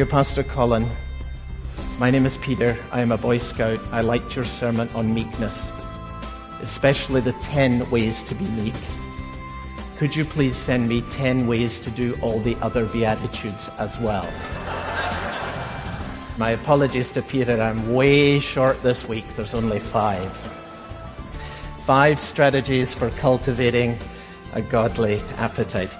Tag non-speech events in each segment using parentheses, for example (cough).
Dear Pastor Colin, my name is Peter. I am a Boy Scout. I liked your sermon on meekness, especially the 10 ways to be meek. Could you please send me 10 ways to do all the other Beatitudes as well? My apologies to Peter, I'm way short this week. There's only five. Five strategies for cultivating a godly appetite.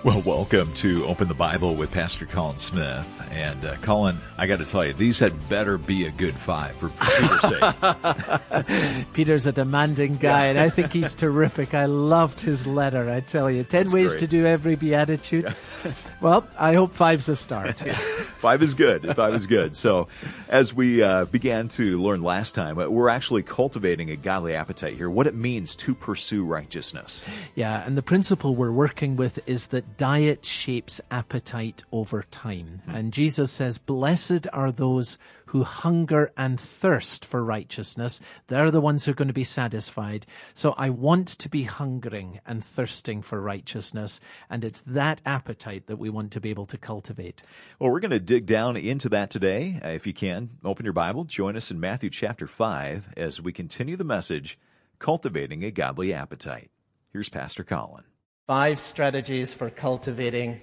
(laughs) Well, welcome to Open the Bible with Pastor Colin Smith. And uh, Colin, I got to tell you, these had better be a good five for Peter's sake. (laughs) Peter's a demanding guy, yeah. and I think he's (laughs) terrific. I loved his letter, I tell you. Ten That's ways great. to do every beatitude. Yeah. Well, I hope five's a start. (laughs) five is good. Five is good. So, as we uh, began to learn last time, uh, we're actually cultivating a godly appetite here, what it means to pursue righteousness. Yeah, and the principle we're working with is that diet shapes appetite over time. Mm-hmm. And Jesus says, blessed are those who hunger and thirst for righteousness. They're the ones who are going to be satisfied. So I want to be hungering and thirsting for righteousness. And it's that appetite that we want to be able to cultivate. Well, we're going to dig down into that today. Uh, if you can, open your Bible, join us in Matthew chapter 5 as we continue the message, Cultivating a Godly Appetite. Here's Pastor Colin. Five strategies for cultivating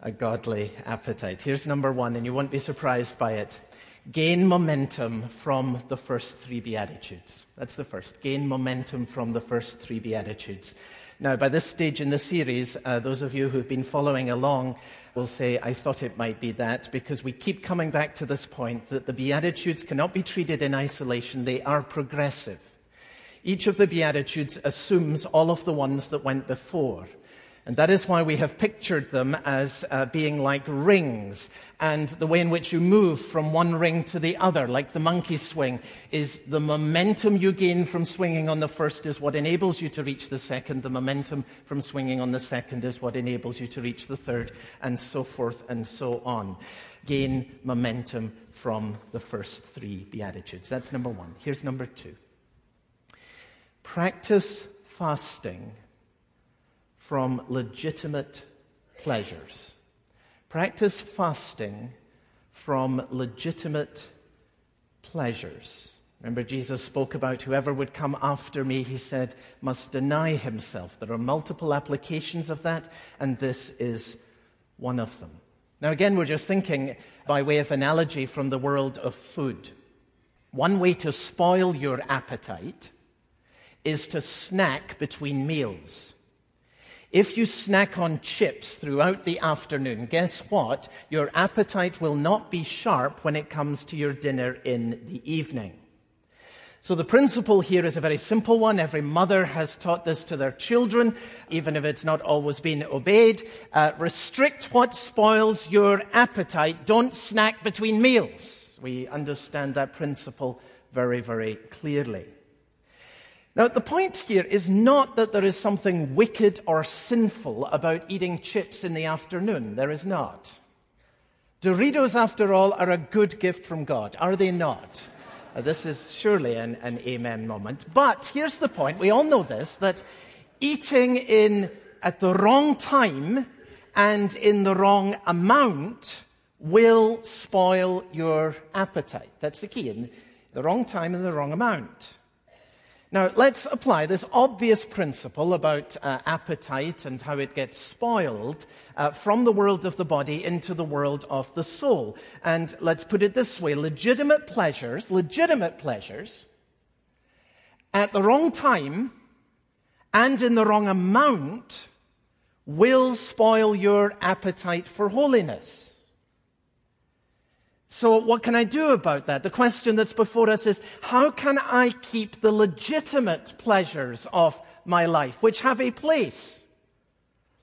a godly appetite. Here's number one, and you won't be surprised by it. Gain momentum from the first three Beatitudes. That's the first. Gain momentum from the first three Beatitudes. Now, by this stage in the series, uh, those of you who've been following along will say, I thought it might be that, because we keep coming back to this point that the Beatitudes cannot be treated in isolation. They are progressive. Each of the Beatitudes assumes all of the ones that went before. And that is why we have pictured them as uh, being like rings. And the way in which you move from one ring to the other, like the monkey swing, is the momentum you gain from swinging on the first is what enables you to reach the second. The momentum from swinging on the second is what enables you to reach the third, and so forth and so on. Gain momentum from the first three Beatitudes. That's number one. Here's number two. Practice fasting from legitimate pleasures. Practice fasting from legitimate pleasures. Remember, Jesus spoke about whoever would come after me, he said, must deny himself. There are multiple applications of that, and this is one of them. Now, again, we're just thinking by way of analogy from the world of food. One way to spoil your appetite is to snack between meals. If you snack on chips throughout the afternoon, guess what? Your appetite will not be sharp when it comes to your dinner in the evening. So the principle here is a very simple one. Every mother has taught this to their children, even if it's not always been obeyed. Uh, restrict what spoils your appetite. Don't snack between meals. We understand that principle very, very clearly. Now, the point here is not that there is something wicked or sinful about eating chips in the afternoon. There is not. Doritos, after all, are a good gift from God, are they not? This is surely an, an amen moment. But here's the point. We all know this, that eating in, at the wrong time and in the wrong amount will spoil your appetite. That's the key. In the wrong time and the wrong amount. Now, let's apply this obvious principle about uh, appetite and how it gets spoiled uh, from the world of the body into the world of the soul. And let's put it this way legitimate pleasures, legitimate pleasures, at the wrong time and in the wrong amount will spoil your appetite for holiness. So what can I do about that? The question that's before us is, how can I keep the legitimate pleasures of my life, which have a place,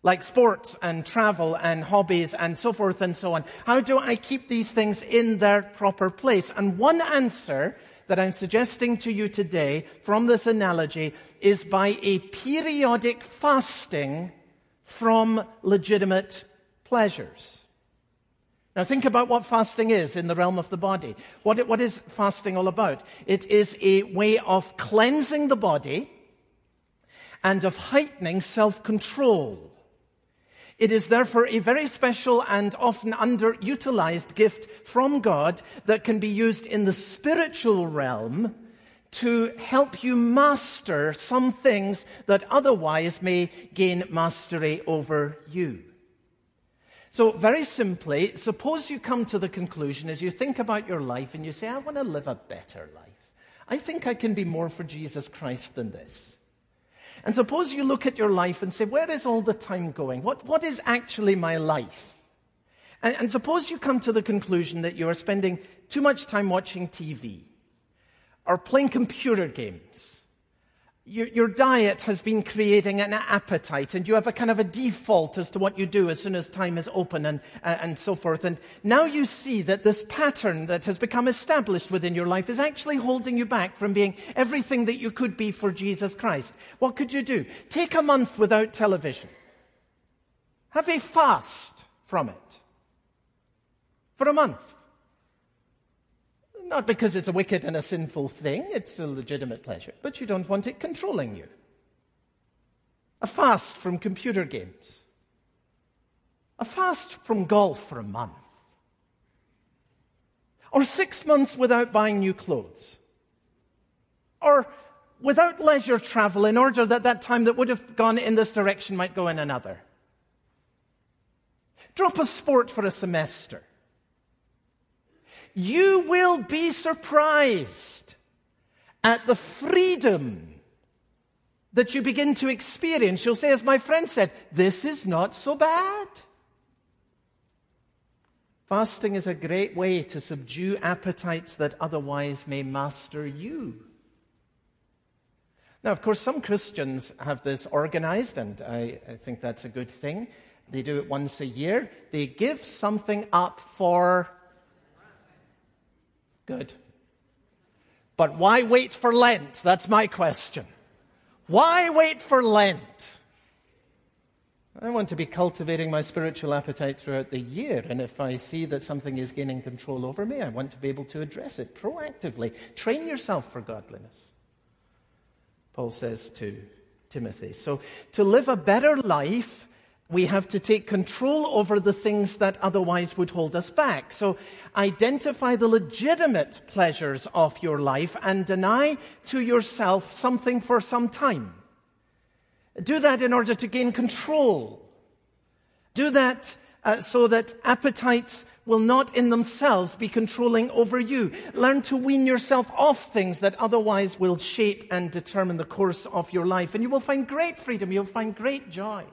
like sports and travel and hobbies and so forth and so on? How do I keep these things in their proper place? And one answer that I'm suggesting to you today from this analogy is by a periodic fasting from legitimate pleasures. Now think about what fasting is in the realm of the body. What, what is fasting all about? It is a way of cleansing the body and of heightening self-control. It is therefore a very special and often underutilized gift from God that can be used in the spiritual realm to help you master some things that otherwise may gain mastery over you. So, very simply, suppose you come to the conclusion as you think about your life and you say, I want to live a better life. I think I can be more for Jesus Christ than this. And suppose you look at your life and say, where is all the time going? What, what is actually my life? And, and suppose you come to the conclusion that you are spending too much time watching TV or playing computer games your, your, diet has been creating an appetite and you have a kind of a default as to what you do as soon as time is open and, uh, and so forth. And now you see that this pattern that has become established within your life is actually holding you back from being everything that you could be for Jesus Christ. What could you do? Take a month without television. Have a fast from it. For a month. Not because it's a wicked and a sinful thing, it's a legitimate pleasure, but you don't want it controlling you. A fast from computer games. A fast from golf for a month. Or six months without buying new clothes. Or without leisure travel in order that that time that would have gone in this direction might go in another. Drop a sport for a semester you will be surprised at the freedom that you begin to experience. You'll say, as my friend said, this is not so bad. Fasting is a great way to subdue appetites that otherwise may master you. Now, of course, some Christians have this organized, and I, I, think that's a good thing. They do it once a year. They give something up for Good. But why wait for Lent? That's my question. Why wait for Lent? I want to be cultivating my spiritual appetite throughout the year, and if I see that something is gaining control over me, I want to be able to address it proactively. Train yourself for godliness, Paul says to Timothy. So, to live a better life, we have to take control over the things that otherwise would hold us back. So identify the legitimate pleasures of your life and deny to yourself something for some time. Do that in order to gain control. Do that uh, so that appetites will not in themselves be controlling over you. Learn to wean yourself off things that otherwise will shape and determine the course of your life. And you will find great freedom. You'll find great joy.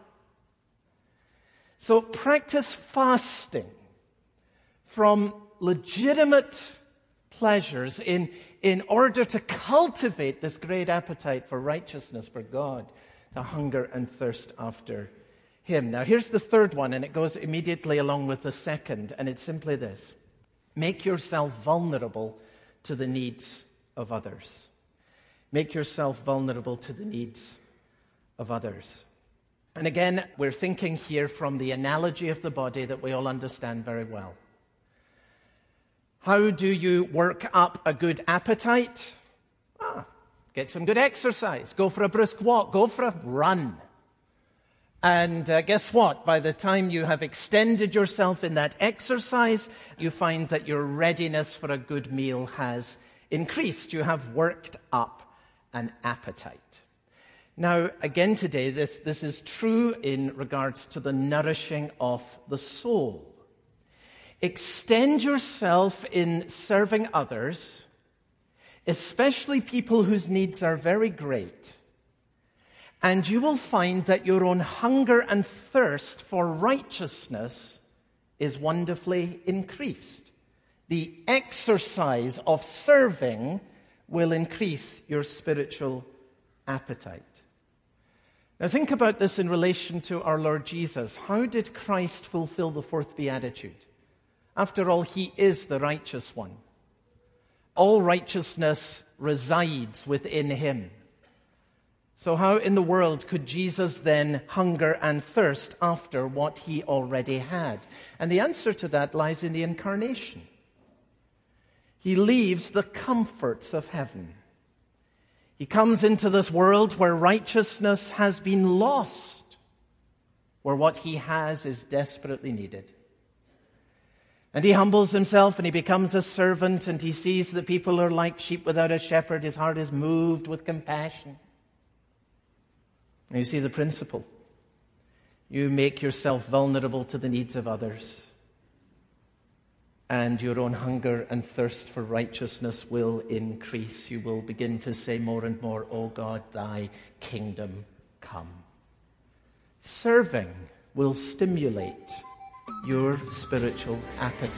So practice fasting from legitimate pleasures in, in order to cultivate this great appetite for righteousness, for God, the hunger and thirst after Him. Now, here's the third one, and it goes immediately along with the second, and it's simply this make yourself vulnerable to the needs of others. Make yourself vulnerable to the needs of others. And again, we're thinking here from the analogy of the body that we all understand very well. How do you work up a good appetite? Ah, get some good exercise. Go for a brisk walk. Go for a run. And uh, guess what? By the time you have extended yourself in that exercise, you find that your readiness for a good meal has increased. You have worked up an appetite. Now, again today, this, this is true in regards to the nourishing of the soul. Extend yourself in serving others, especially people whose needs are very great, and you will find that your own hunger and thirst for righteousness is wonderfully increased. The exercise of serving will increase your spiritual appetite. Now, think about this in relation to our Lord Jesus. How did Christ fulfill the fourth beatitude? After all, he is the righteous one. All righteousness resides within him. So, how in the world could Jesus then hunger and thirst after what he already had? And the answer to that lies in the incarnation. He leaves the comforts of heaven he comes into this world where righteousness has been lost. where what he has is desperately needed. And he humbles himself and he becomes a servant and he sees that people are like sheep without a shepherd. His heart is moved with compassion. And you see the principle. You make yourself vulnerable to the needs of others. And your own hunger and thirst for righteousness will increase. You will begin to say more and more, O God, thy kingdom come. Serving will stimulate your spiritual appetite.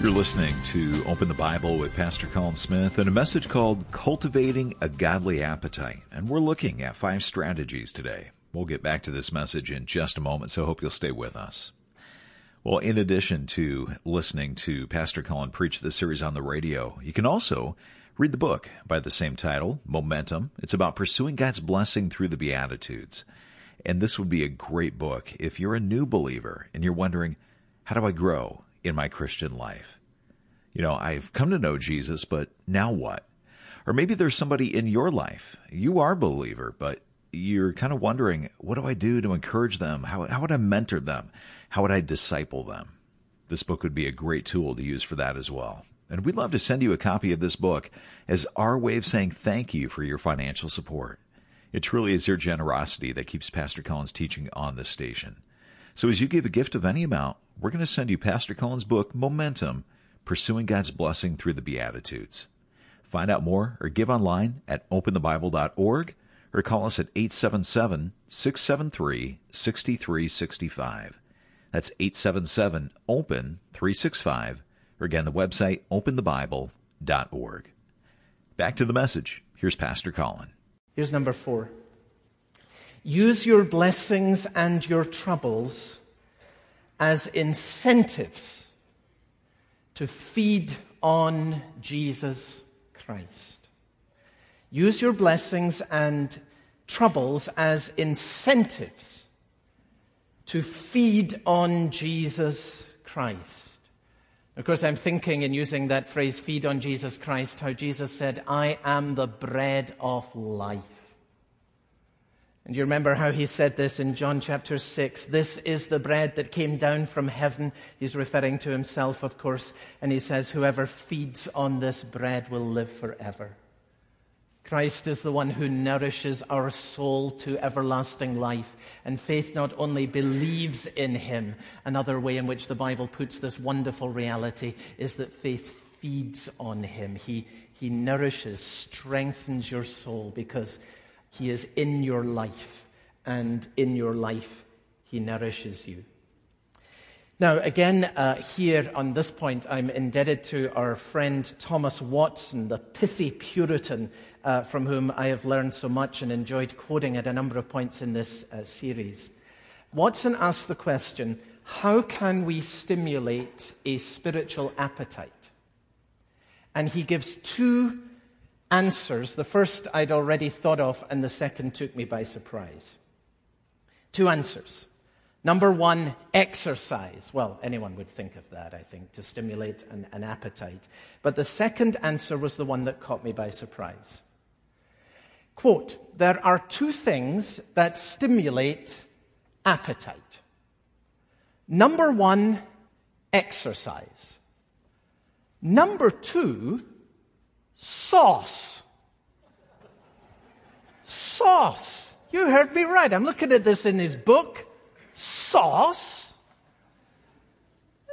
You're listening to Open the Bible with Pastor Colin Smith and a message called Cultivating a Godly Appetite. And we're looking at five strategies today. We'll get back to this message in just a moment, so hope you'll stay with us. Well, in addition to listening to Pastor Colin preach this series on the radio, you can also read the book by the same title, Momentum. It's about pursuing God's blessing through the Beatitudes. And this would be a great book if you're a new believer and you're wondering, how do I grow? in my Christian life. You know, I've come to know Jesus, but now what? Or maybe there's somebody in your life. You are a believer, but you're kind of wondering, what do I do to encourage them? How, how would I mentor them? How would I disciple them? This book would be a great tool to use for that as well. And we'd love to send you a copy of this book as our way of saying thank you for your financial support. It truly is your generosity that keeps Pastor Colin's teaching on this station. So as you give a gift of any amount, we're going to send you Pastor Colin's book, Momentum Pursuing God's Blessing Through the Beatitudes. Find out more or give online at openthebible.org or call us at 877 673 6365. That's 877 OPEN 365, or again, the website openthebible.org. Back to the message. Here's Pastor Colin. Here's number four. Use your blessings and your troubles as incentives to feed on Jesus Christ. Use your blessings and troubles as incentives to feed on Jesus Christ. Of course, I'm thinking in using that phrase, feed on Jesus Christ, how Jesus said, I am the bread of life. And you remember how he said this in John chapter 6 This is the bread that came down from heaven. He's referring to himself, of course. And he says, Whoever feeds on this bread will live forever. Christ is the one who nourishes our soul to everlasting life. And faith not only believes in him, another way in which the Bible puts this wonderful reality is that faith feeds on him. He, he nourishes, strengthens your soul because he is in your life, and in your life, He nourishes you. Now, again, uh, here on this point, I'm indebted to our friend Thomas Watson, the pithy Puritan, uh, from whom I have learned so much and enjoyed quoting at a number of points in this uh, series. Watson asked the question how can we stimulate a spiritual appetite? And he gives two answers. The first I'd already thought of, and the second took me by surprise. Two answers. Number one, exercise. Well, anyone would think of that, I think, to stimulate an, an, appetite. But the second answer was the one that caught me by surprise. Quote, there are two things that stimulate appetite. Number one, exercise. Number two, sauce. Sauce. You heard me right. I'm looking at this in his book. Sauce.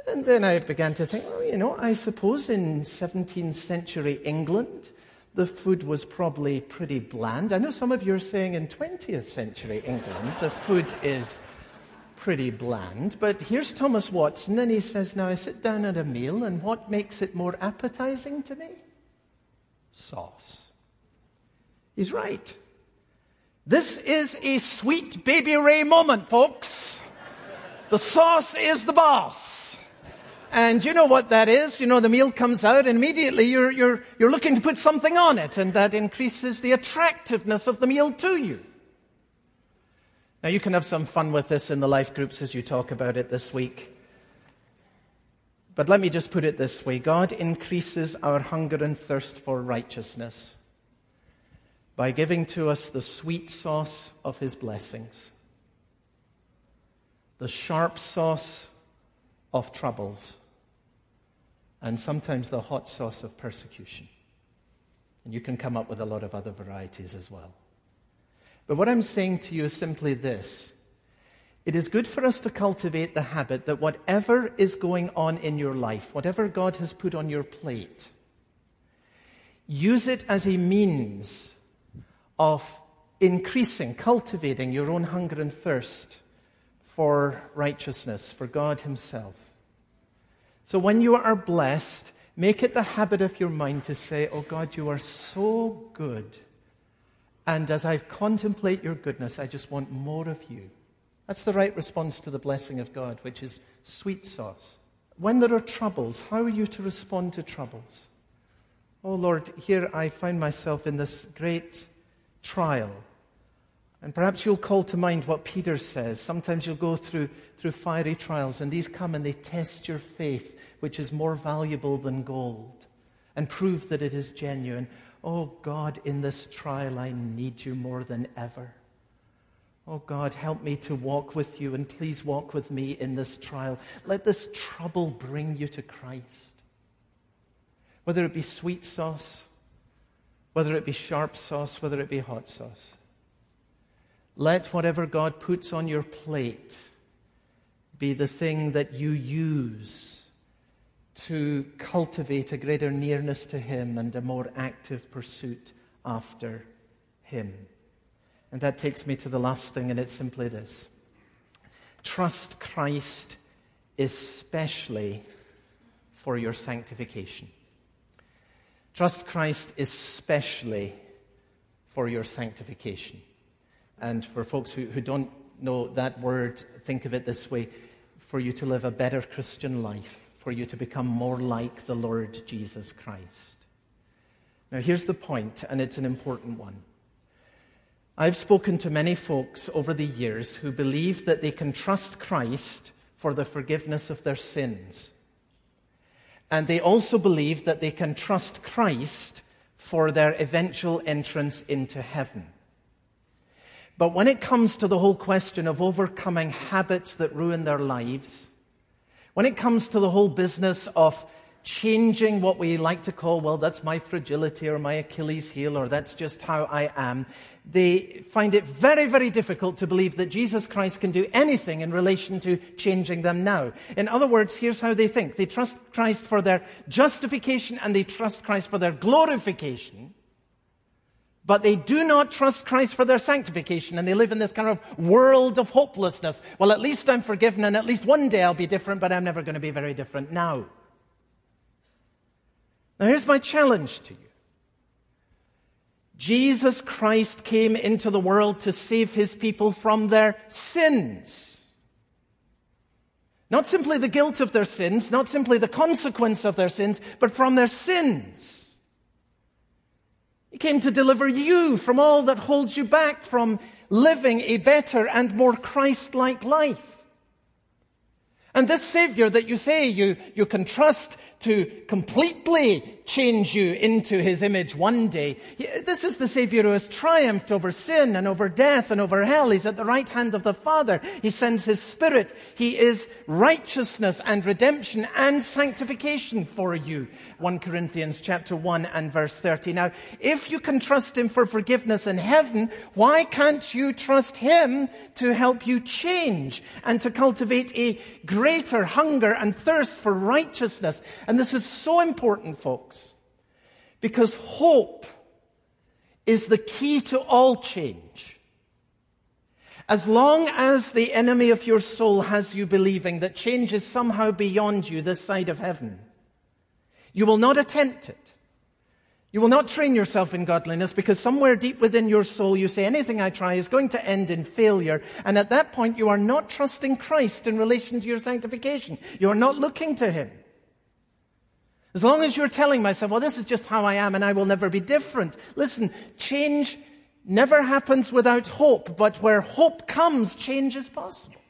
And then I began to think, well, you know, I suppose in 17th century England, the food was probably pretty bland. I know some of you are saying in 20th century England, the food is pretty bland. But here's Thomas Watson, and he says, Now I sit down at a meal, and what makes it more appetizing to me? sauce. He's right. This is a sweet baby Ray moment, folks. The sauce is the boss. And you know what that is. You know, the meal comes out and immediately you're, you're, you're looking to put something on it and that increases the attractiveness of the meal to you. Now you can have some fun with this in the life groups as you talk about it this week. But let me just put it this way God increases our hunger and thirst for righteousness by giving to us the sweet sauce of his blessings. the sharp sauce of troubles, and sometimes the hot sauce of persecution. And you can come up with a lot of other varieties as well. But what I'm saying to you is simply this. It is good for us to cultivate the habit that whatever is going on in your life, whatever God has put on your plate, use it as a means of increasing, cultivating your own hunger and thirst for righteousness, for God Himself. So when you are blessed, make it the habit of your mind to say, Oh God, you are so good. And as I contemplate your goodness, I just want more of you. That's the right response to the blessing of God, which is sweet sauce. When there are troubles, how are you to respond to troubles? Oh Lord, here I find myself in this great trial. And perhaps you'll call to mind what Peter says. Sometimes you'll go through, through fiery trials, and these come and they test your faith, which is more valuable than gold, and prove that it is genuine. Oh God, in this trial, I need you more than ever. Oh God, help me to walk with you, and please walk with me in this trial. Let this trouble bring you to Christ. Whether it be sweet sauce, whether it be sharp sauce, whether it be hot sauce. Let whatever God puts on your plate be the thing that you use to cultivate a greater nearness to Him and a more active pursuit after Him. And that takes me to the last thing, and it's simply this trust Christ especially for your sanctification. Trust Christ especially for your sanctification. And for folks who, who don't know that word, think of it this way for you to live a better Christian life for you to become more like the Lord Jesus Christ. Now, here's the point, and it's an important one. I've spoken to many folks over the years who believe that they can trust Christ for the forgiveness of their sins. And they also believe that they can trust Christ for their eventual entrance into heaven. But when it comes to the whole question of overcoming habits that ruin their lives, when it comes to the whole business of changing what we like to call, well, that's my fragility or my Achilles heel or that's just how I am, they find it very, very difficult to believe that Jesus Christ can do anything in relation to changing them now. In other words, here's how they think. They trust Christ for their justification and they trust Christ for their glorification. But they do not trust Christ for their sanctification and they live in this kind of world of hopelessness. Well, at least I'm forgiven and at least one day I'll be different, but I'm never going to be very different now. Now here's my challenge to you. Jesus Christ came into the world to save his people from their sins. Not simply the guilt of their sins, not simply the consequence of their sins, but from their sins. He came to deliver you from all that holds you back from living a better and more Christ-like life. And this Savior that you say you, you can trust to completely change you into his image one day. This is the Savior who has triumphed over sin and over death and over hell. He's at the right hand of the Father. He sends his Spirit. He is righteousness and redemption and sanctification for you. 1 Corinthians chapter 1 and verse 30. Now, if you can trust him for forgiveness in heaven, why can't you trust him to help you change and to cultivate a greater hunger and thirst for righteousness? And this is so important, folks, because hope is the key to all change. As long as the enemy of your soul has you believing that change is somehow beyond you this side of heaven, you will not attempt it. You will not train yourself in godliness because somewhere deep within your soul you say anything I try is going to end in failure. And at that point you are not trusting Christ in relation to your sanctification. You are not looking to Him. As long as you're telling myself, well, this is just how I am and I will never be different. Listen, change never happens without hope, but where hope comes, change is possible.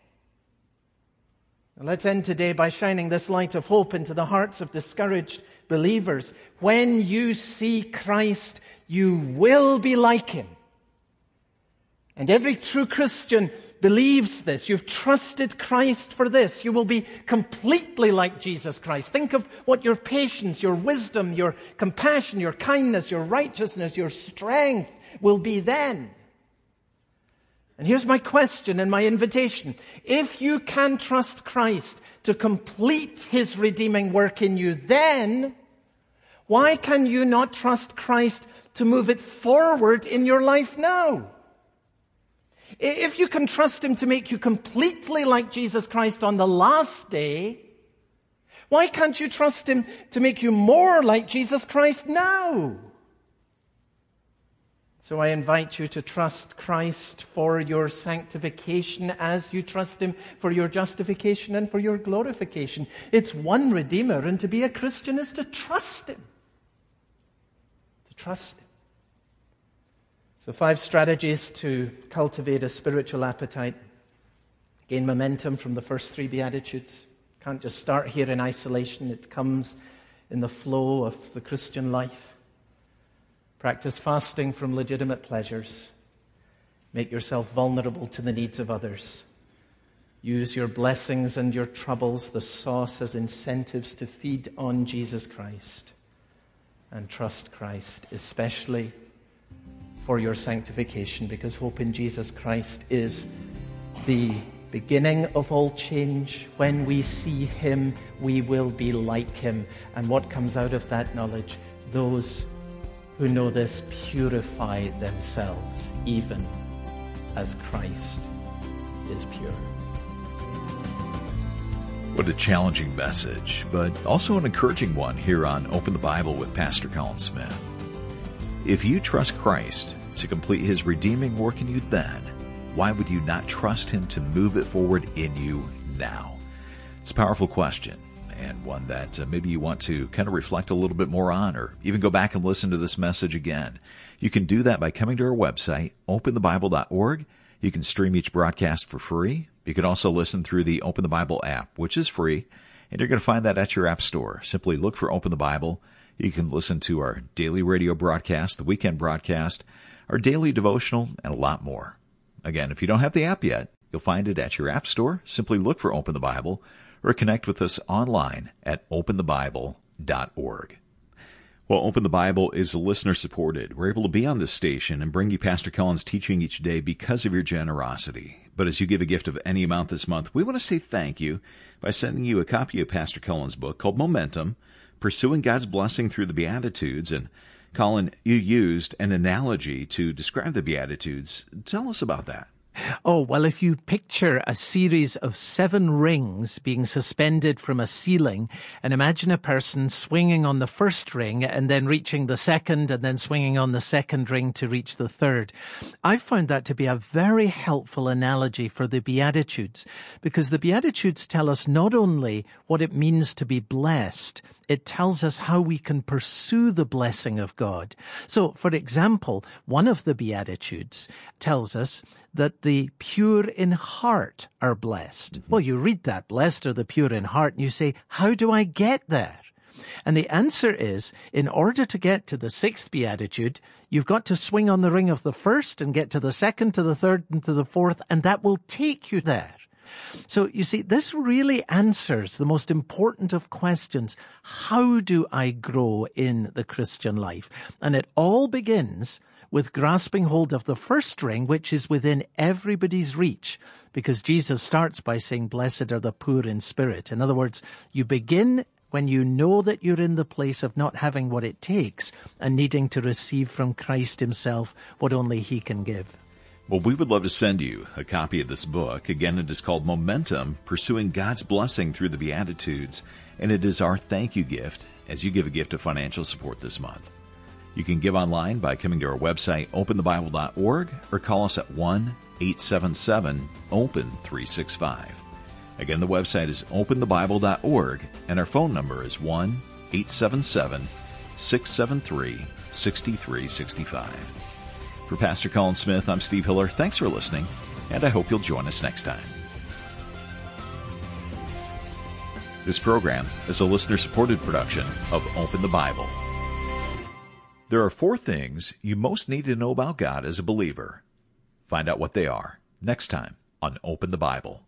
Now let's end today by shining this light of hope into the hearts of discouraged believers. When you see Christ, you will be like him. And every true Christian believes this. You've trusted Christ for this. You will be completely like Jesus Christ. Think of what your patience, your wisdom, your compassion, your kindness, your righteousness, your strength will be then. And here's my question and my invitation. If you can trust Christ to complete his redeeming work in you, then why can you not trust Christ to move it forward in your life now? If you can trust him to make you completely like Jesus Christ on the last day, why can't you trust him to make you more like Jesus Christ now? So I invite you to trust Christ for your sanctification as you trust Him for your justification and for your glorification. It's one Redeemer, and to be a Christian is to trust Him. To trust Him. So, five strategies to cultivate a spiritual appetite. Gain momentum from the first three Beatitudes. Can't just start here in isolation, it comes in the flow of the Christian life. Practice fasting from legitimate pleasures. Make yourself vulnerable to the needs of others. Use your blessings and your troubles, the sauce, as incentives to feed on Jesus Christ. And trust Christ, especially for your sanctification, because hope in Jesus Christ is the beginning of all change. When we see Him, we will be like Him. And what comes out of that knowledge? Those who know this purify themselves even as Christ is pure. What a challenging message, but also an encouraging one here on Open the Bible with Pastor Colin Smith. If you trust Christ to complete his redeeming work in you then, why would you not trust him to move it forward in you now? It's a powerful question and one that uh, maybe you want to kind of reflect a little bit more on or even go back and listen to this message again. You can do that by coming to our website, openthebible.org. You can stream each broadcast for free. You can also listen through the Open the Bible app, which is free, and you're going to find that at your app store. Simply look for Open the Bible. You can listen to our daily radio broadcast, the weekend broadcast, our daily devotional, and a lot more. Again, if you don't have the app yet, you'll find it at your app store. Simply look for Open the Bible or connect with us online at openthebible.org. Well, Open the Bible is listener supported. We're able to be on this station and bring you Pastor Colin's teaching each day because of your generosity. But as you give a gift of any amount this month, we want to say thank you by sending you a copy of Pastor Colin's book called Momentum Pursuing God's Blessing Through the Beatitudes. And Colin, you used an analogy to describe the Beatitudes. Tell us about that. Oh, well, if you picture a series of seven rings being suspended from a ceiling and imagine a person swinging on the first ring and then reaching the second and then swinging on the second ring to reach the third. I found that to be a very helpful analogy for the Beatitudes because the Beatitudes tell us not only what it means to be blessed, it tells us how we can pursue the blessing of God. So, for example, one of the Beatitudes tells us that the pure in heart are blessed. Mm-hmm. Well, you read that, blessed are the pure in heart, and you say, how do I get there? And the answer is, in order to get to the sixth beatitude, you've got to swing on the ring of the first and get to the second, to the third, and to the fourth, and that will take you there. So you see, this really answers the most important of questions. How do I grow in the Christian life? And it all begins with grasping hold of the first ring, which is within everybody's reach, because Jesus starts by saying, blessed are the poor in spirit. In other words, you begin when you know that you're in the place of not having what it takes and needing to receive from Christ himself what only he can give. Well, we would love to send you a copy of this book. Again, it is called Momentum Pursuing God's Blessing Through the Beatitudes, and it is our thank you gift as you give a gift of financial support this month. You can give online by coming to our website, openthebible.org, or call us at 1 877 OPEN 365. Again, the website is openthebible.org, and our phone number is 1 877 673 6365. For Pastor Colin Smith, I'm Steve Hiller. Thanks for listening, and I hope you'll join us next time. This program is a listener supported production of Open the Bible. There are four things you most need to know about God as a believer. Find out what they are next time on Open the Bible.